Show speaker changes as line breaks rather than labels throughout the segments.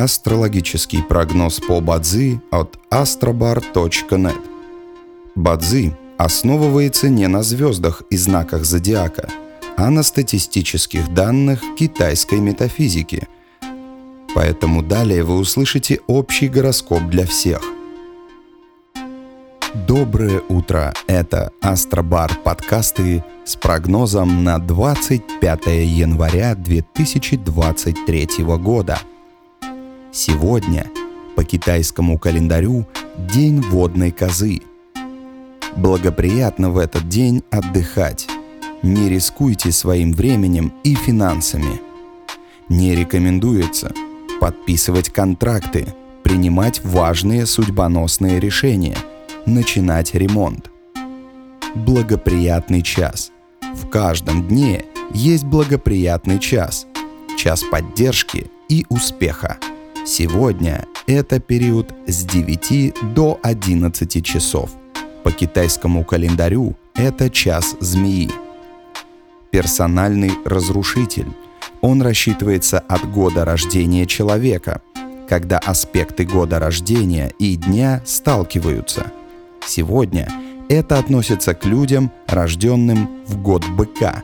Астрологический прогноз по Бадзи от astrobar.net. Бадзи основывается не на звездах и знаках зодиака, а на статистических данных китайской метафизики. Поэтому далее вы услышите общий гороскоп для всех – Доброе утро! Это Астробар подкасты с прогнозом на 25 января 2023 года. Сегодня по китайскому календарю День водной козы. Благоприятно в этот день отдыхать. Не рискуйте своим временем и финансами. Не рекомендуется подписывать контракты, принимать важные судьбоносные решения – начинать ремонт. Благоприятный час. В каждом дне есть благоприятный час. Час поддержки и успеха. Сегодня это период с 9 до 11 часов. По китайскому календарю это час змеи. Персональный разрушитель. Он рассчитывается от года рождения человека, когда аспекты года рождения и дня сталкиваются – Сегодня это относится к людям, рожденным в год быка.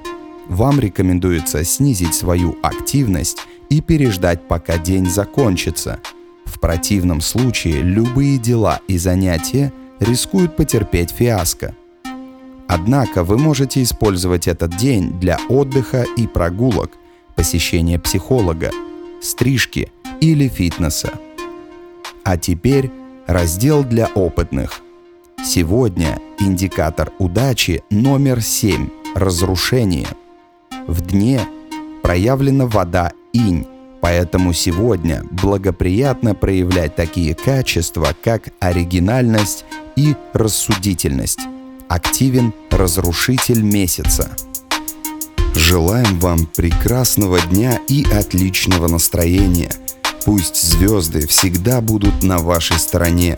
Вам рекомендуется снизить свою активность и переждать, пока день закончится. В противном случае любые дела и занятия рискуют потерпеть фиаско. Однако вы можете использовать этот день для отдыха и прогулок, посещения психолога, стрижки или фитнеса. А теперь раздел для опытных – Сегодня индикатор удачи номер 7 – разрушение. В дне проявлена вода инь, поэтому сегодня благоприятно проявлять такие качества, как оригинальность и рассудительность. Активен разрушитель месяца. Желаем вам прекрасного дня и отличного настроения. Пусть звезды всегда будут на вашей стороне.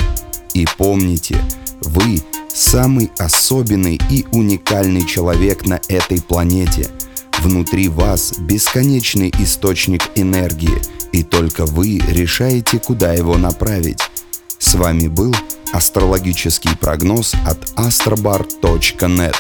И помните – вы самый особенный и уникальный человек на этой планете. Внутри вас бесконечный источник энергии, и только вы решаете, куда его направить. С вами был астрологический прогноз от astrobar.net.